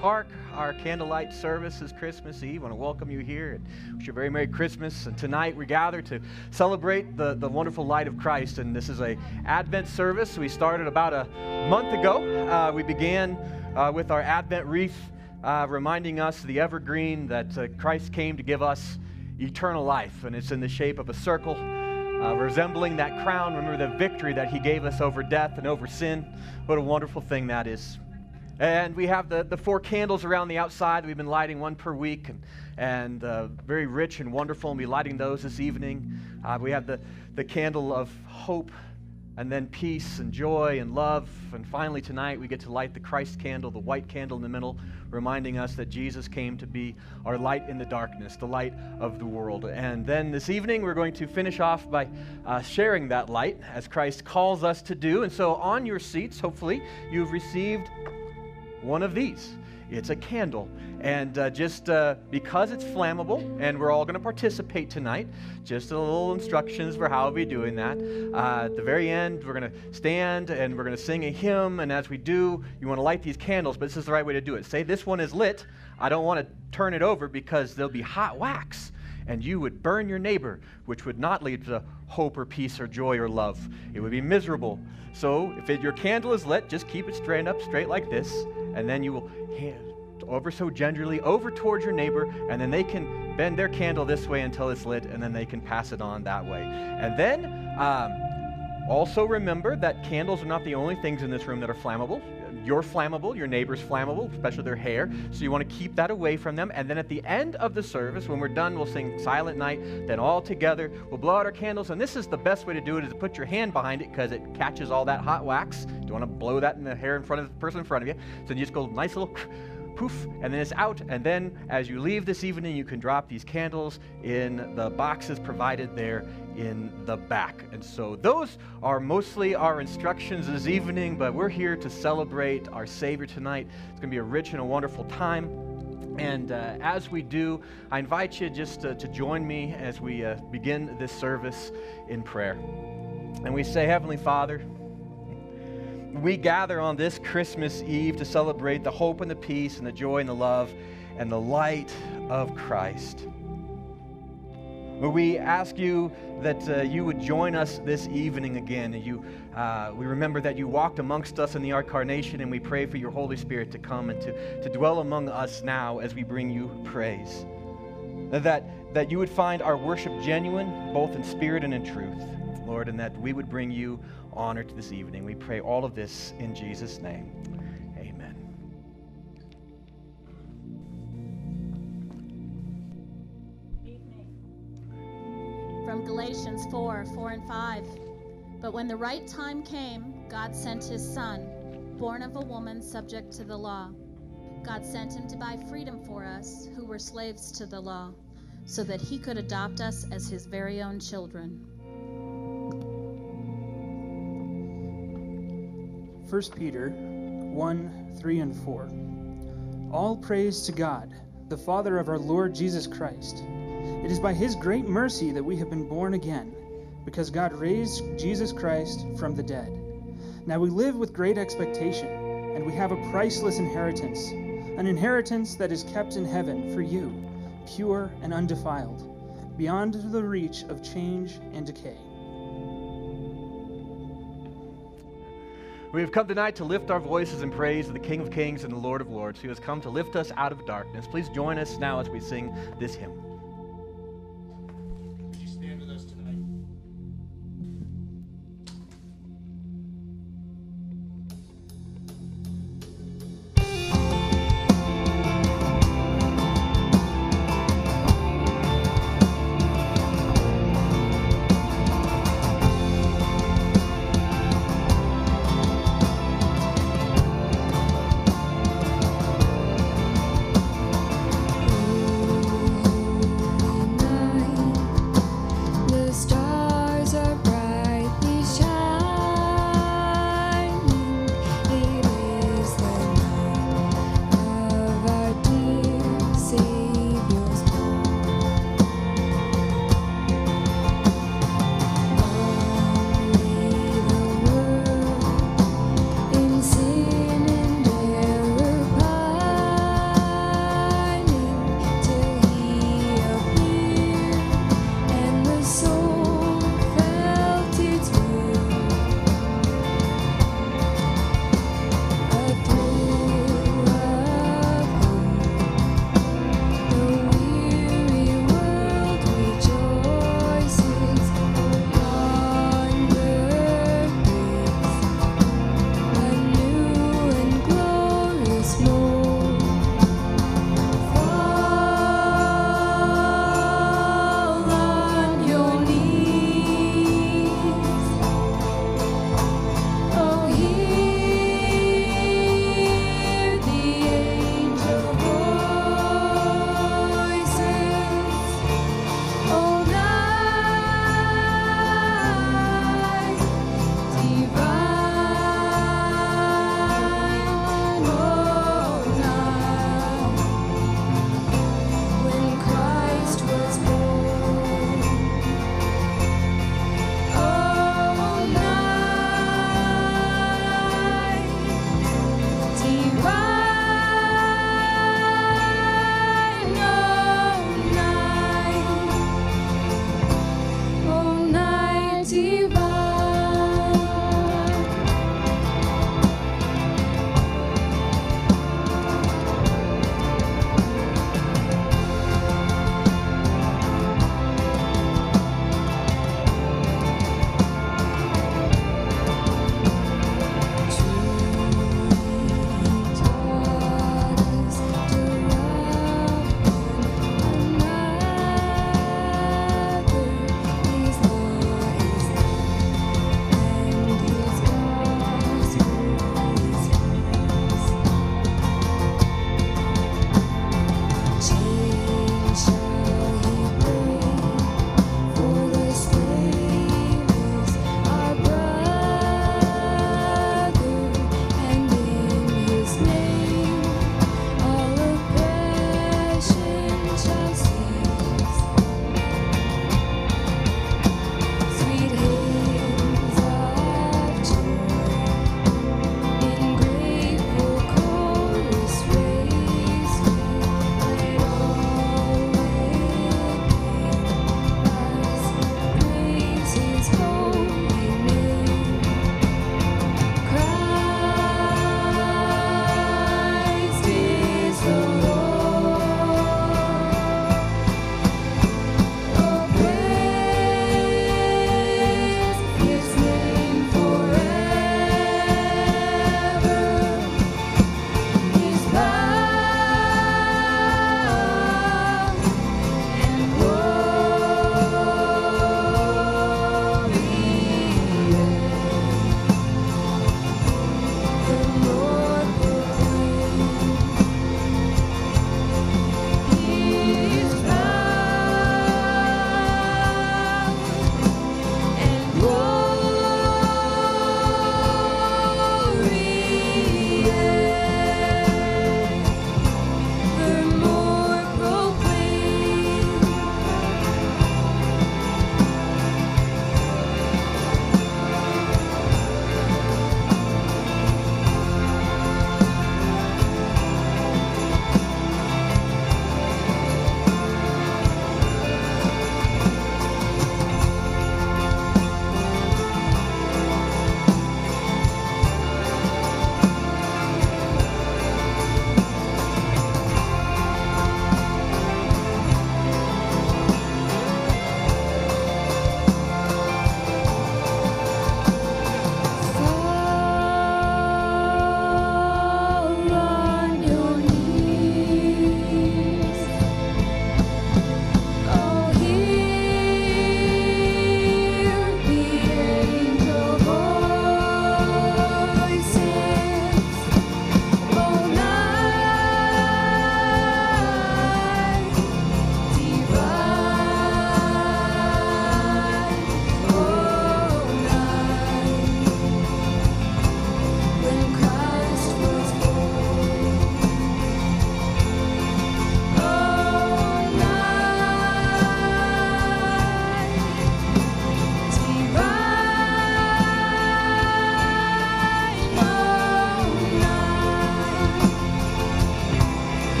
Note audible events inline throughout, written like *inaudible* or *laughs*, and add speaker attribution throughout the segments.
Speaker 1: Park. Our candlelight service is Christmas Eve. I want to welcome you here and wish you a very Merry Christmas. And tonight we gather to celebrate the, the wonderful light of Christ. And this is a Advent service. We started about a month ago. Uh, we began uh, with our Advent wreath, uh, reminding us the evergreen that uh, Christ came to give us eternal life. And it's in the shape of a circle. Uh, resembling that crown, remember the victory that he gave us over death and over sin. What a wonderful thing that is. And we have the, the four candles around the outside. We've been lighting one per week and, and uh, very rich and wonderful. And we'll be lighting those this evening. Uh, we have the, the candle of hope and then peace and joy and love. And finally, tonight, we get to light the Christ candle, the white candle in the middle, reminding us that Jesus came to be our light in the darkness, the light of the world. And then this evening, we're going to finish off by uh, sharing that light as Christ calls us to do. And so, on your seats, hopefully, you've received one of these. It's a candle. And uh, just uh, because it's flammable, and we're all going to participate tonight, just a little instructions for how we'll be doing that. Uh, at the very end, we're going to stand and we're going to sing a hymn. And as we do, you want to light these candles, but this is the right way to do it. Say, This one is lit. I don't want to turn it over because there'll be hot wax and you would burn your neighbor, which would not lead to hope or peace or joy or love. It would be miserable. So if it, your candle is lit, just keep it straight up, straight like this, and then you will hand over so gingerly over towards your neighbor, and then they can bend their candle this way until it's lit, and then they can pass it on that way. And then um, also remember that candles are not the only things in this room that are flammable you're flammable, your neighbor's flammable, especially their hair. So you want to keep that away from them. And then at the end of the service, when we're done, we'll sing Silent Night. Then all together, we'll blow out our candles. And this is the best way to do it is to put your hand behind it because it catches all that hot wax. You don't want to blow that in the hair in front of the person in front of you. So you just go nice little poof, and then it's out. And then as you leave this evening, you can drop these candles in the boxes provided there in the back. And so those are mostly our instructions this evening, but we're here to celebrate our Savior tonight. It's going to be a rich and a wonderful time. And uh, as we do, I invite you just uh, to join me as we uh, begin this service in prayer. And we say, Heavenly Father, we gather on this Christmas Eve to celebrate the hope and the peace and the joy and the love and the light of Christ. We ask you that uh, you would join us this evening again. You, uh, we remember that you walked amongst us in the incarnation, and we pray for your Holy Spirit to come and to, to dwell among us now as we bring you praise. That, that you would find our worship genuine, both in spirit and in truth, Lord, and that we would bring you honor to this evening. We pray all of this in Jesus' name. Amen.
Speaker 2: From Galatians 4 4 and 5. But when the right time came, God sent his Son, born of a woman subject to the law. God sent him to buy freedom for us who were slaves to the law, so that he could adopt us as his very own children.
Speaker 3: 1 Peter 1 3 and 4. All praise to God, the Father of our Lord Jesus Christ. It is by his great mercy that we have been born again, because God raised Jesus Christ from the dead. Now we live with great expectation, and we have a priceless inheritance, an inheritance that is kept in heaven for you, pure and undefiled, beyond the reach of change and decay.
Speaker 1: We have come tonight to lift our voices in praise of the King of Kings and the Lord of Lords, who has come to lift us out of darkness. Please join us now as we sing this hymn.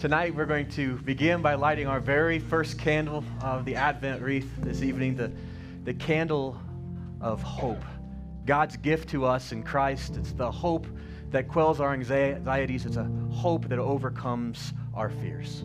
Speaker 1: Tonight we're going to begin by lighting our very first candle of the Advent wreath this evening, the, the candle of hope. God's gift to us in Christ. It's the hope that quells our anxieties, it's a hope that overcomes our fears.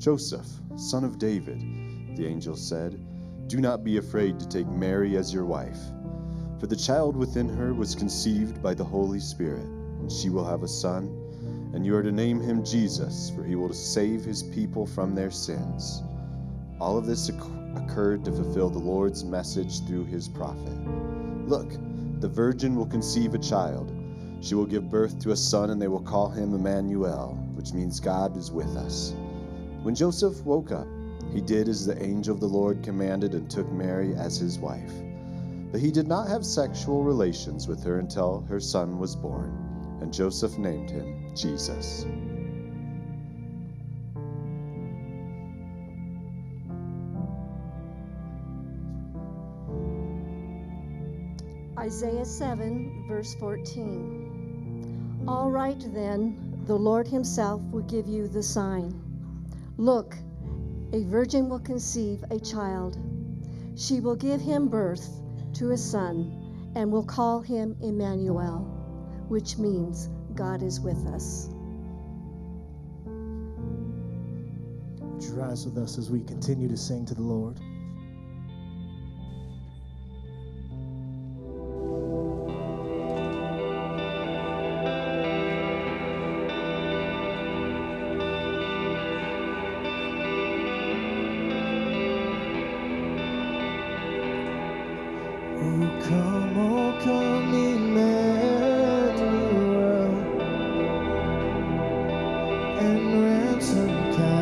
Speaker 4: Joseph, son of David, the angel said, do not be afraid to take Mary as your wife, for the child within her was conceived by the Holy Spirit, and she will have a son, and you are to name him Jesus, for he will save his people from their sins. All of this occurred to fulfill the Lord's message through his prophet. Look, the virgin will conceive a child. She will give birth to a son, and they will call him Emmanuel, which means God is with us. When Joseph woke up, he did as the angel of the Lord commanded and took Mary as his wife. But he did not have sexual relations with her until her son was born, and Joseph named him Jesus.
Speaker 5: Isaiah 7, verse 14. All right, then, the Lord Himself will give you the sign. Look, a virgin will conceive a child. She will give him birth to a son and will call him Emmanuel, which means God is with us.
Speaker 6: Would you rise with us as we continue to sing to the Lord?
Speaker 7: and
Speaker 6: ransom time.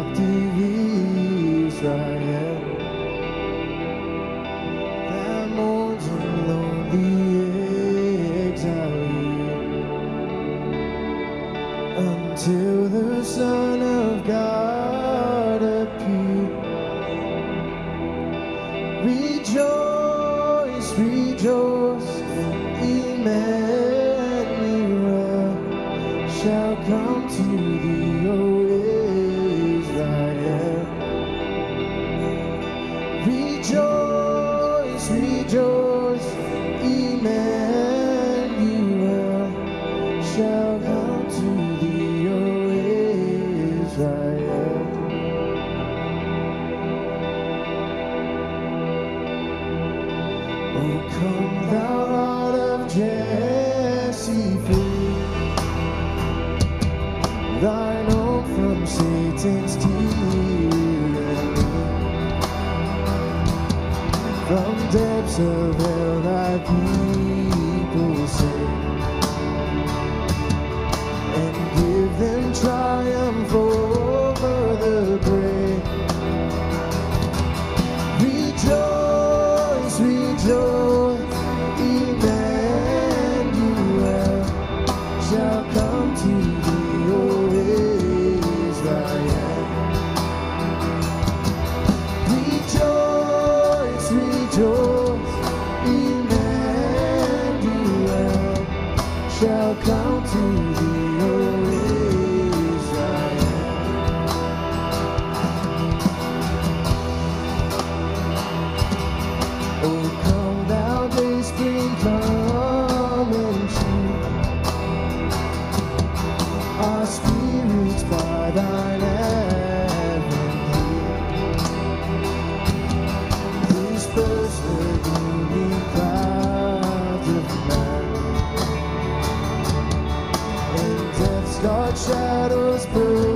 Speaker 6: shadows burn.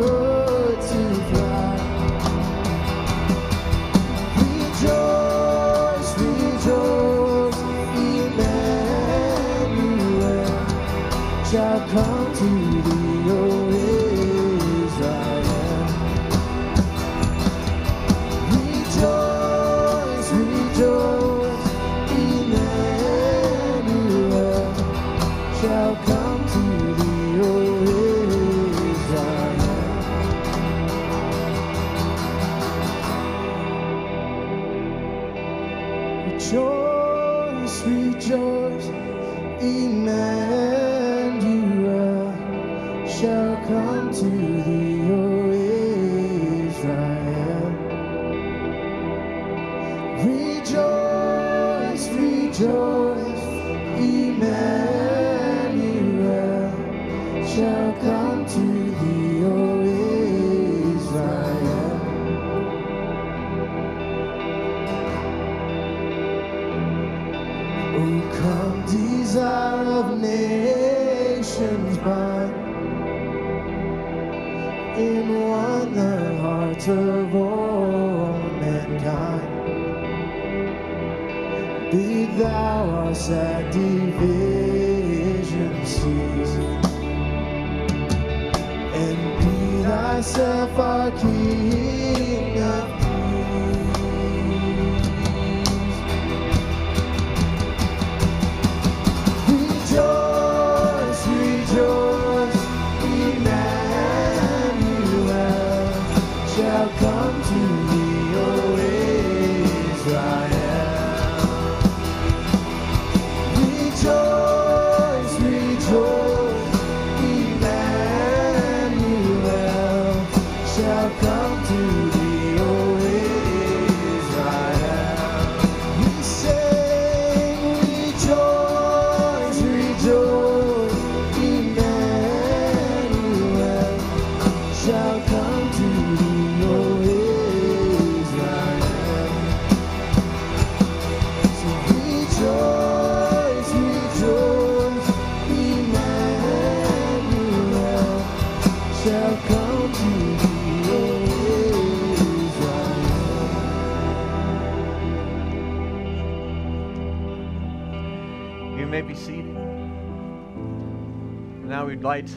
Speaker 6: Light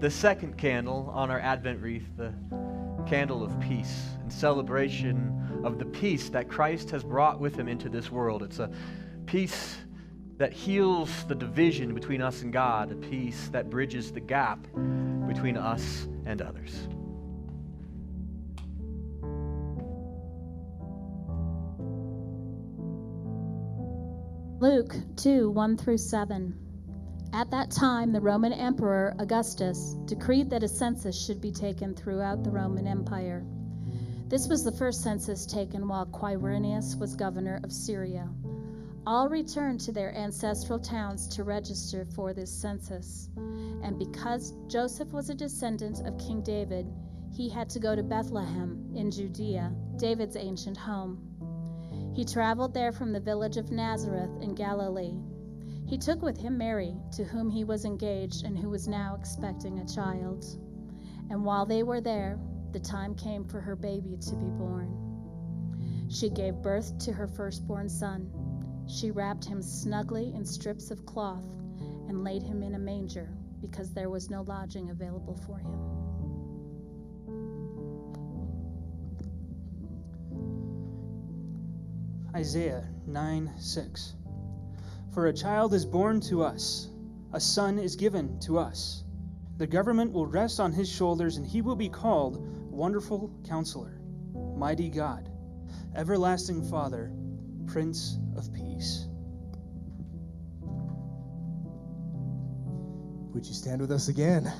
Speaker 6: the second candle on our Advent wreath, the candle of peace, in celebration of the peace that Christ has brought with him into this world. It's a peace that heals the division between us and God, a peace that bridges the gap between us and others.
Speaker 2: Luke 2 1 through 7. At that time, the Roman Emperor Augustus decreed that a census should be taken throughout the Roman Empire. This was the first census taken while Quirinius was governor of Syria. All returned to their ancestral towns to register for this census. And because Joseph was a descendant of King David, he had to go to Bethlehem in Judea, David's ancient home. He traveled there from the village of Nazareth in Galilee. He took with him Mary, to whom he was engaged and who was now expecting a child. And while they were there, the time came for her baby to be born. She gave birth to her firstborn son. She wrapped him snugly in strips of cloth and laid him in a manger because there was no lodging available for him.
Speaker 3: Isaiah 9 6. For a child is born to us, a son is given to us. The government will rest on his shoulders, and he will be called Wonderful Counselor, Mighty God, Everlasting Father, Prince of Peace.
Speaker 7: Would you stand with us again?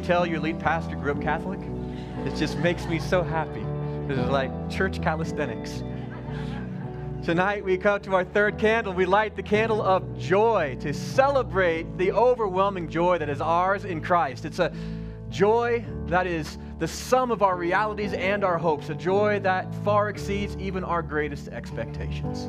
Speaker 1: You tell your lead pastor grew up Catholic? It just makes me so happy. This is like church calisthenics. Tonight we come to our third candle. We light the candle of joy to celebrate the overwhelming joy that is ours in Christ. It's a joy that is the sum of our realities and our hopes, a joy that far exceeds even our greatest expectations.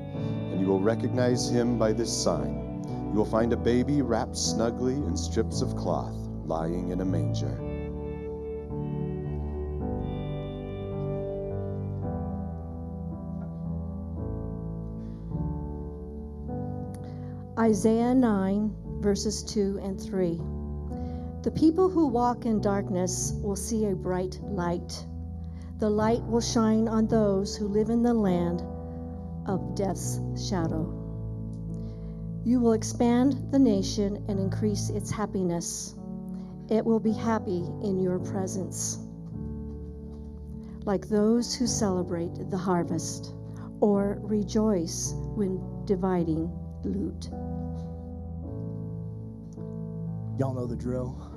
Speaker 4: you will recognize him by this sign. You will find a baby wrapped snugly in strips of cloth, lying in a manger.
Speaker 5: Isaiah 9, verses 2 and 3. The people who walk in darkness will see a bright light. The light will shine on those who live in the land of death's shadow. You will expand the nation and increase its happiness. It will be happy in your presence. Like those who celebrate the harvest or rejoice when dividing loot.
Speaker 6: Y'all know the drill.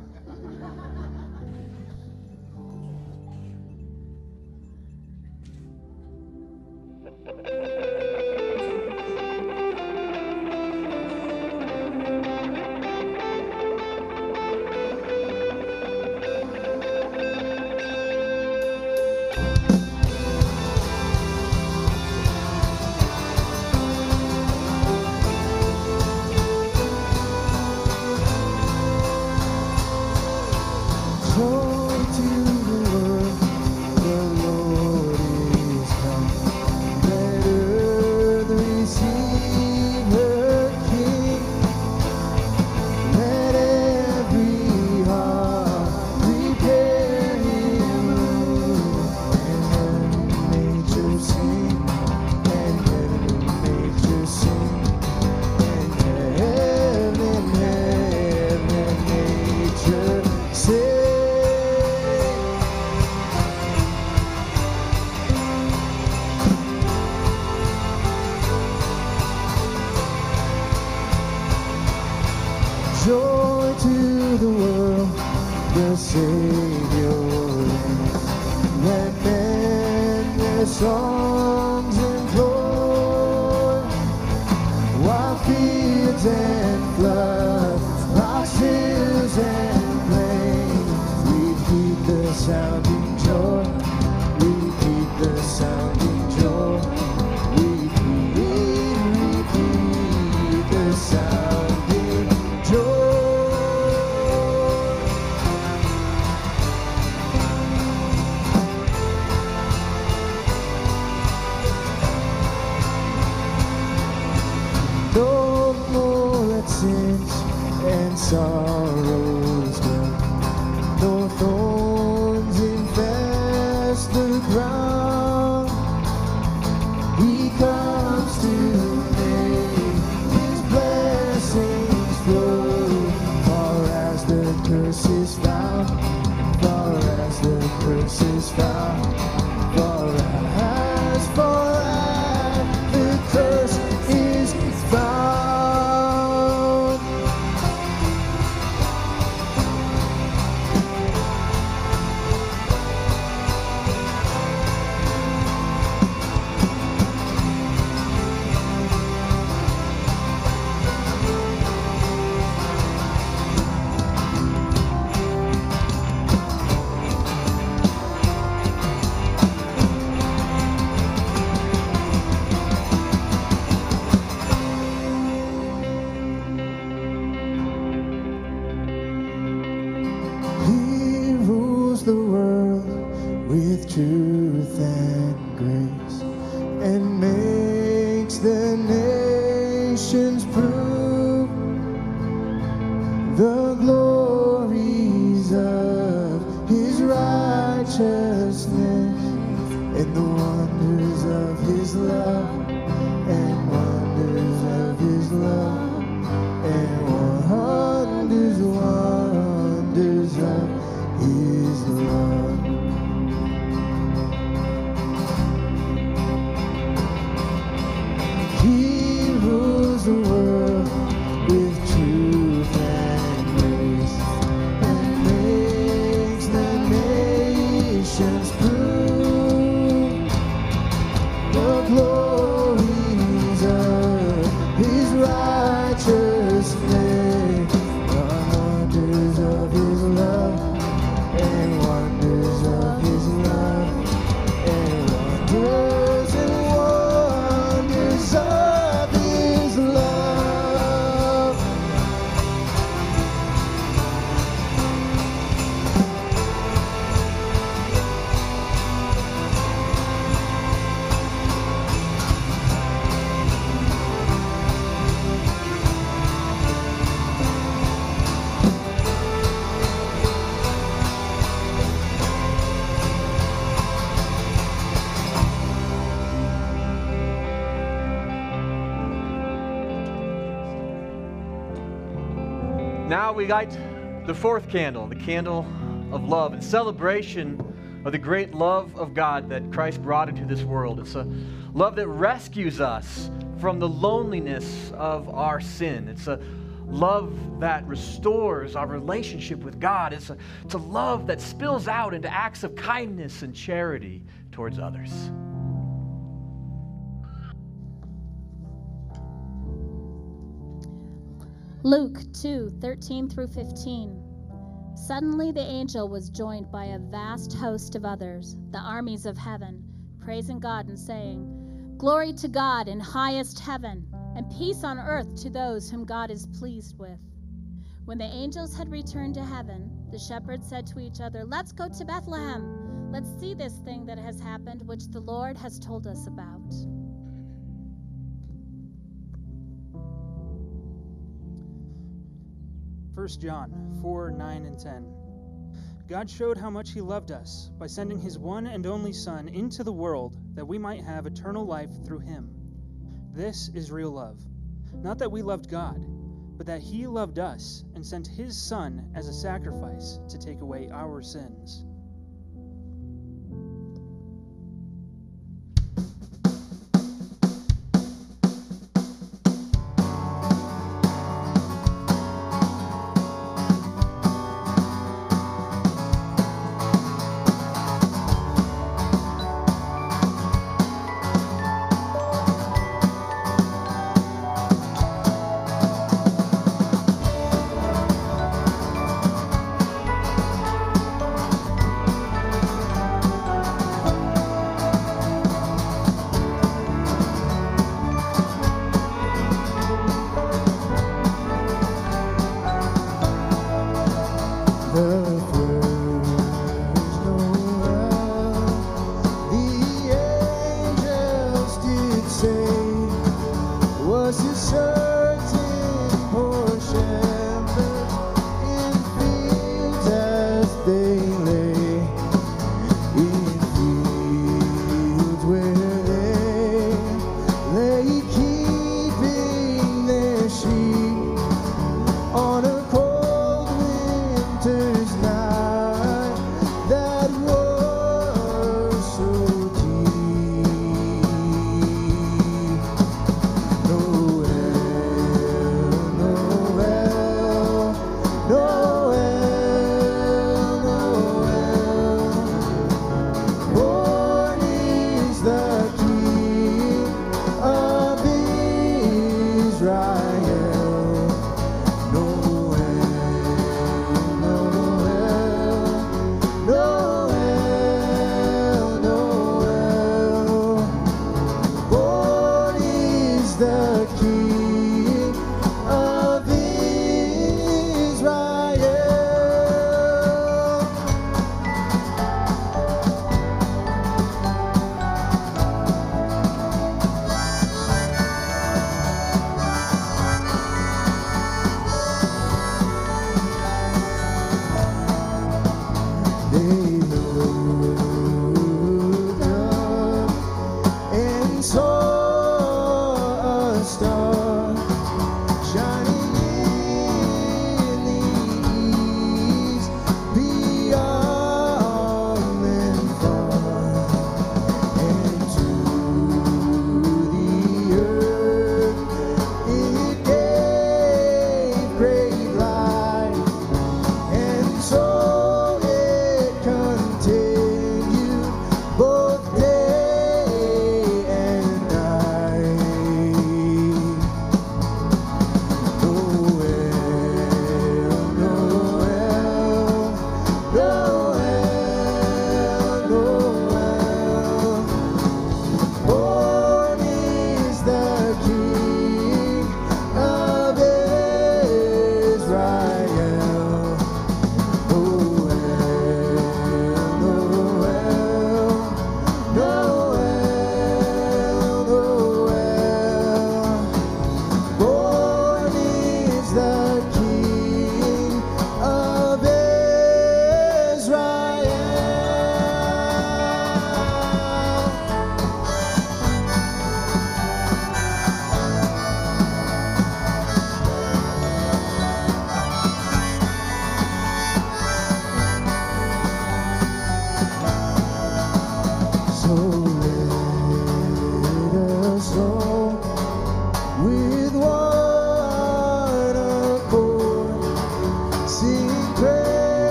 Speaker 1: Now we light the fourth candle, the candle of love, in celebration of the great love of God that Christ brought into this world. It's a love that rescues us from the loneliness of our sin. It's a love that restores our relationship with God. It's a, it's a love that spills out into acts of kindness and charity towards others.
Speaker 2: Luke 2 13 through 15. Suddenly the angel was joined by a vast host of others, the armies of heaven, praising God and saying, Glory to God in highest heaven, and peace on earth to those whom God is pleased with. When the angels had returned to heaven, the shepherds said to each other, Let's go to Bethlehem. Let's see this thing that has happened, which the Lord has told us about.
Speaker 3: First John 4 9 and 10. God showed how much He loved us by sending His one and only Son into the world that we might have eternal life through Him. This is real love. Not that we loved God, but that He loved us and sent His Son as a sacrifice to take away our sins.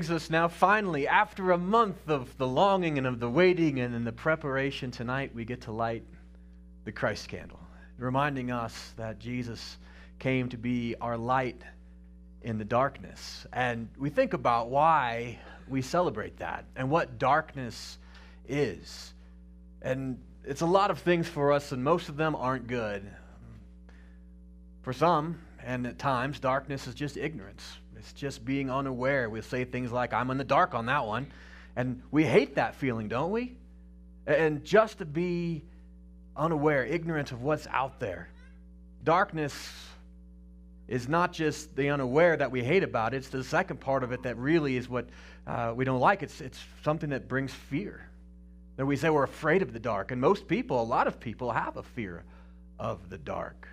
Speaker 1: Brings us now, finally, after a month of the longing and of the waiting and in the preparation, tonight we get to light the Christ candle, reminding us that Jesus came to be our light in the darkness. And we think about why we celebrate that and what darkness is. And it's a lot of things for us, and most of them aren't good. For some, and at times, darkness is just ignorance. It's just being unaware. We'll say things like, I'm in the dark on that one. And we hate that feeling, don't we? And just to be unaware, ignorant of what's out there. Darkness is not just the unaware that we hate about it, it's the second part of it that really is what uh, we don't like. It's, it's something that brings fear. That we say we're afraid of the dark. And most people, a lot of people, have a fear of the dark.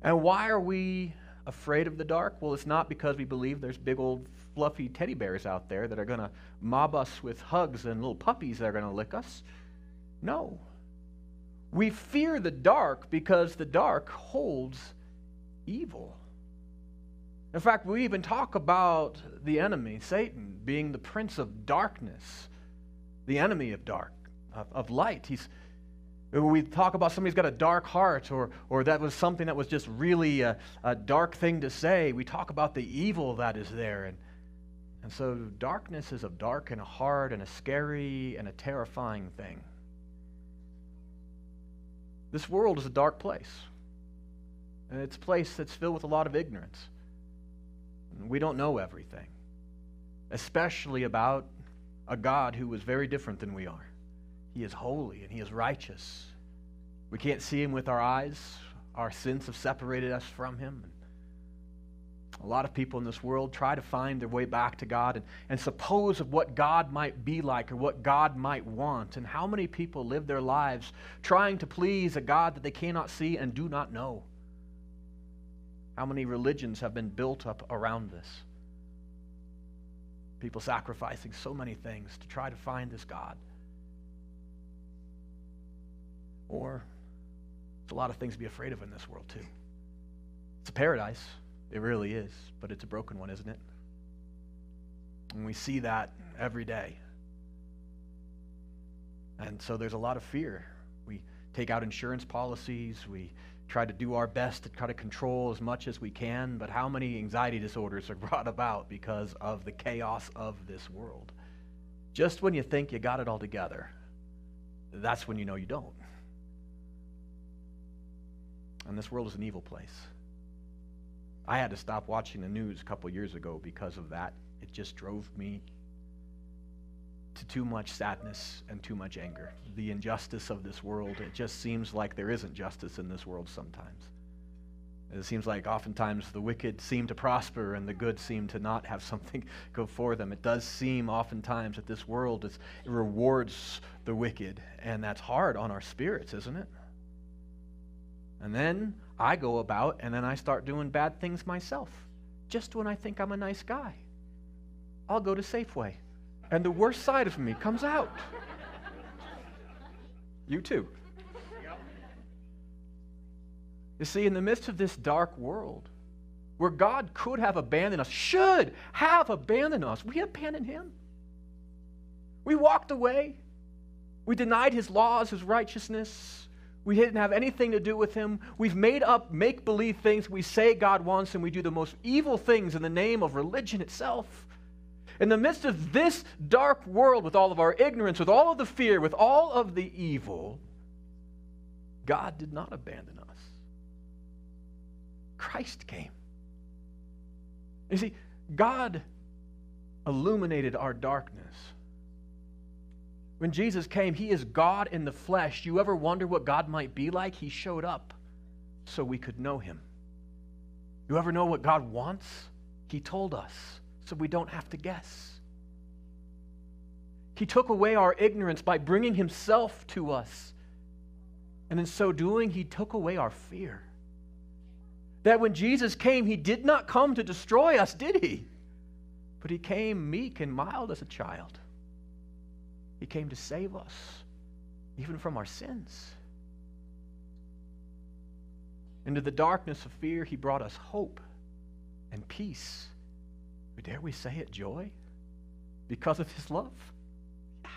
Speaker 1: And why are we afraid of the dark? Well, it's not because we believe there's big old fluffy teddy bears out there that are going to mob us with hugs and little puppies that are going to lick us. No. We fear the dark because the dark holds evil. In fact, we even talk about the enemy, Satan, being the prince of darkness, the enemy of dark, of, of light. He's we talk about somebody's got a dark heart, or, or that was something that was just really a, a dark thing to say. We talk about the evil that is there. And, and so darkness is a dark and a hard and a scary and a terrifying thing. This world is a dark place. And it's a place that's filled with a lot of ignorance. We don't know everything, especially about a God who was very different than we are. He is holy and He is righteous. We can't see Him with our eyes. Our sins have separated us from Him. A lot of people in this world try to find their way back to God and, and suppose of what God might be like or what God might want. And how many people live their lives trying to please a God that they cannot see and do not know? How many religions have been built up around this? People sacrificing so many things to try to find this God. Or it's a lot of things to be afraid of in this world, too. It's a paradise. It really is, but it's a broken one, isn't it? And we see that every day. And so there's a lot of fear. We take out insurance policies, we try to do our best to try to control as much as we can, but how many anxiety disorders are *laughs* brought about because of the chaos of this world? Just when you think you got it all together, that's when you know you don't. And this world is an evil place. I had to stop watching the news a couple years ago because of that. It just drove me to too much sadness and too much anger. The injustice of this world, it just seems like there isn't justice in this world sometimes. It seems like oftentimes the wicked seem to prosper and the good seem to not have *laughs* something go for them. It does seem oftentimes that this world is, rewards the wicked, and that's hard on our spirits, isn't it? And then I go about and then I start doing bad things myself, just when I think I'm a nice guy. I'll go to Safeway, and the worst side of me comes out. You too. You see, in the midst of this dark world, where God could have abandoned us, should have abandoned us, we abandoned Him. We walked away. We denied His laws, His righteousness. We didn't have anything to do with Him. We've made up make believe things we say God wants, and we do the most evil things in the name of religion itself. In the midst of this dark world, with all of our ignorance, with all of the fear, with all of the evil, God did not abandon us. Christ came. You see, God illuminated our darkness. When Jesus came, He is God in the flesh. You ever wonder what God might be like? He showed up so we could know Him. You ever know what God wants? He told us so we don't have to guess. He took away our ignorance by bringing Himself to us. And in so doing, He took away our fear. That when Jesus came, He did not come to destroy us, did He? But He came meek and mild as a child. He came to save us, even from our sins. Into the darkness of fear, He brought us hope and peace. But dare we say it, joy? Because of His love? Yeah.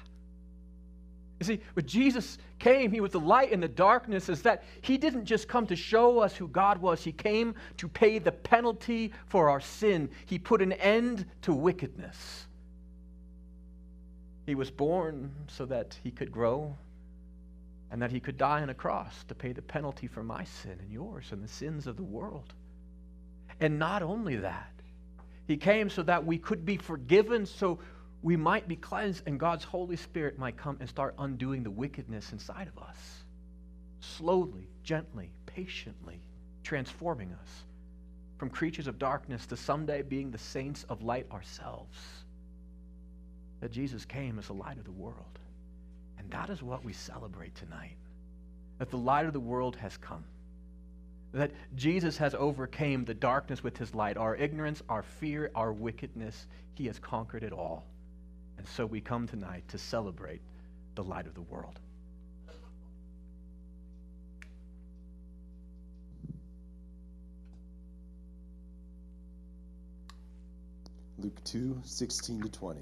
Speaker 1: You see, when Jesus came, He was the light in the darkness, is that He didn't just come to show us who God was, He came to pay the penalty for our sin. He put an end to wickedness. He was born so that he could grow and that he could die on a cross to pay the penalty for my sin and yours and the sins of the world. And not only that, he came so that we could be forgiven, so we might be cleansed, and God's Holy Spirit might come and start undoing the wickedness inside of us. Slowly, gently, patiently transforming us from creatures of darkness to someday being the saints of light ourselves. That Jesus came as the light of the world. And that is what we celebrate tonight. That the light of the world has come. That Jesus has overcame the darkness with his light. Our ignorance, our fear, our wickedness, he has conquered it all. And so we come tonight to celebrate the light of the world.
Speaker 4: Luke 2 16 to 20.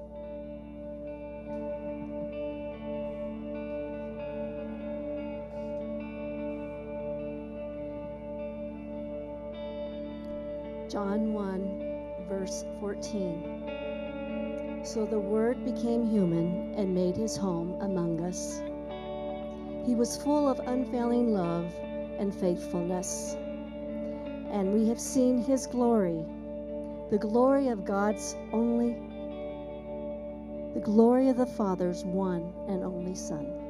Speaker 5: John 1, verse 14. So the Word became human and made his home among us. He was full of unfailing love and faithfulness. And we have seen his glory, the glory of God's only, the glory of the Father's one and only Son.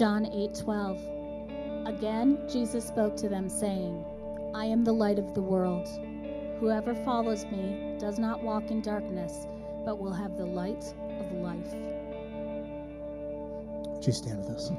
Speaker 2: John 8:12 Again Jesus spoke to them saying, I am the light of the world. Whoever follows me does not walk in darkness, but will have the light of life.
Speaker 6: Would you stand with us?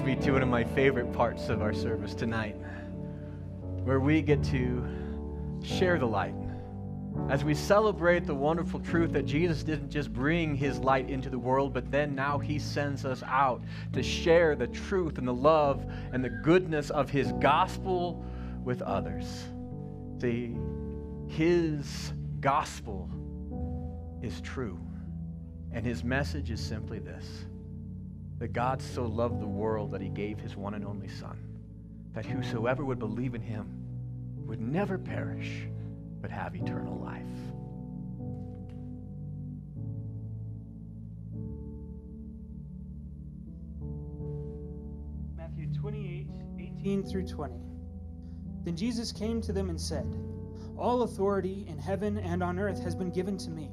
Speaker 6: Brings me to one of my favorite parts of our service tonight, where we get to share the light. As we celebrate the wonderful truth that Jesus didn't just bring his light into the world, but then now he sends us out to share the truth and the love and the goodness of his gospel with others. See, his gospel is true, and his message is simply this that God so loved the world that he gave his one and only Son, that whosoever would believe in him would never perish, but have eternal life.
Speaker 3: Matthew 28, 18 through 20. Then Jesus came to them and said, All authority in heaven and on earth has been given to me.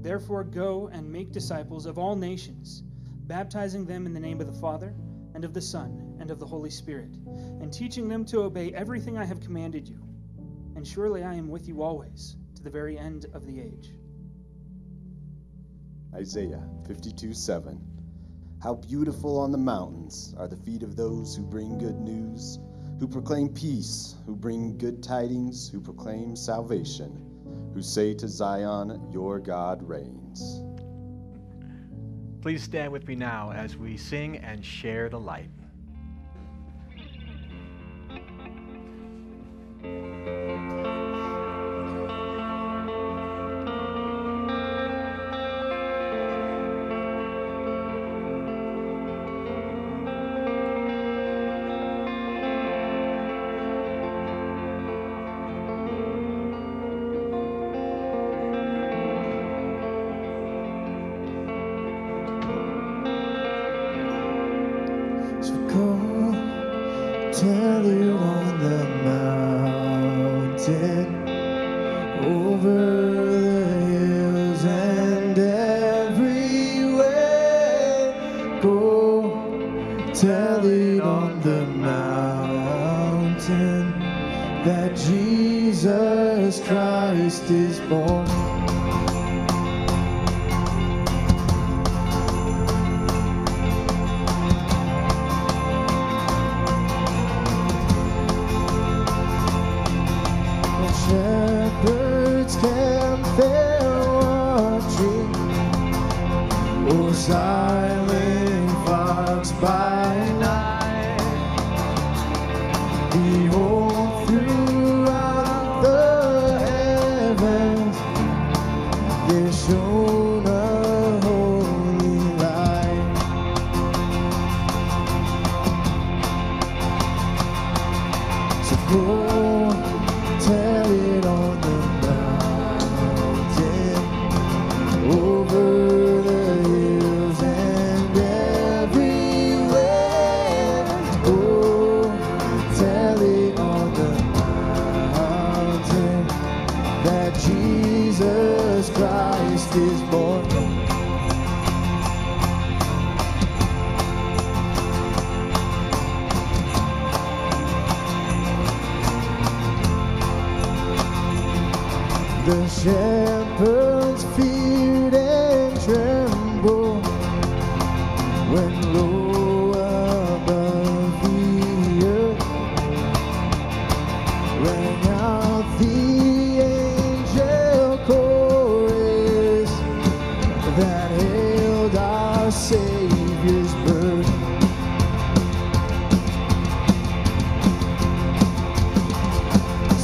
Speaker 3: Therefore, go and make disciples of all nations, baptizing them in the name of the Father, and of the Son, and of the Holy Spirit, and teaching them to obey everything I have commanded you. And surely I am with you always, to the very end of the age.
Speaker 4: Isaiah 52 7. How beautiful on the mountains are the feet of those who bring good news, who proclaim peace, who bring good tidings, who proclaim salvation, who say to Zion, Your God reigns.
Speaker 6: Please stand with me now as we sing and share the light.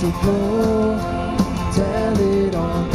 Speaker 8: So tell it on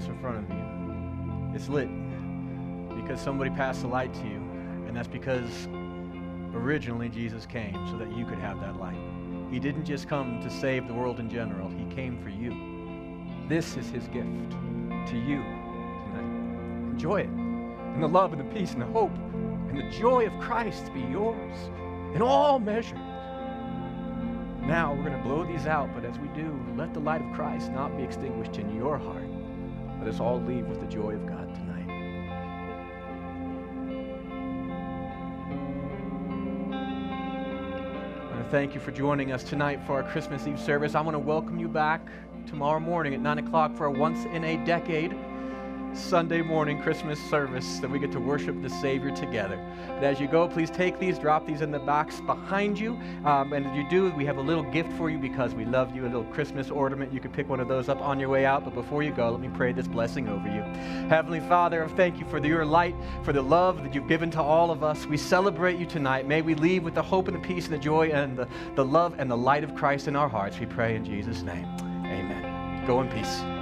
Speaker 1: that's in front of you. It's lit because somebody passed the light to you, and that's because originally Jesus came so that you could have that light. He didn't just come to save the world in general, He came for you. This is His gift to you tonight. Enjoy it. And the love and the peace and the hope and the joy of Christ be yours in all measure. Now we're going to blow these out, but as we do, let the light of Christ not be extinguished in your heart. Let us all leave with the joy of God tonight. I want to thank you for joining us tonight for our Christmas Eve service. I want to welcome you back tomorrow morning at 9 o'clock for a once in a decade Sunday morning Christmas service that we get to worship the Savior together. And as you go, please take these, drop these in the box behind you. Um, and if you do, we have a little gift for you because we love you, a little Christmas ornament. You can pick one of those up on your way out. But before you go, let me pray this blessing over you. Heavenly Father, I thank you for your light, for the love that you've given to all of us. We celebrate you tonight. May we leave with the hope and the peace and the joy and the, the love and the light of Christ in our hearts. We pray in Jesus' name. Amen. Go in peace.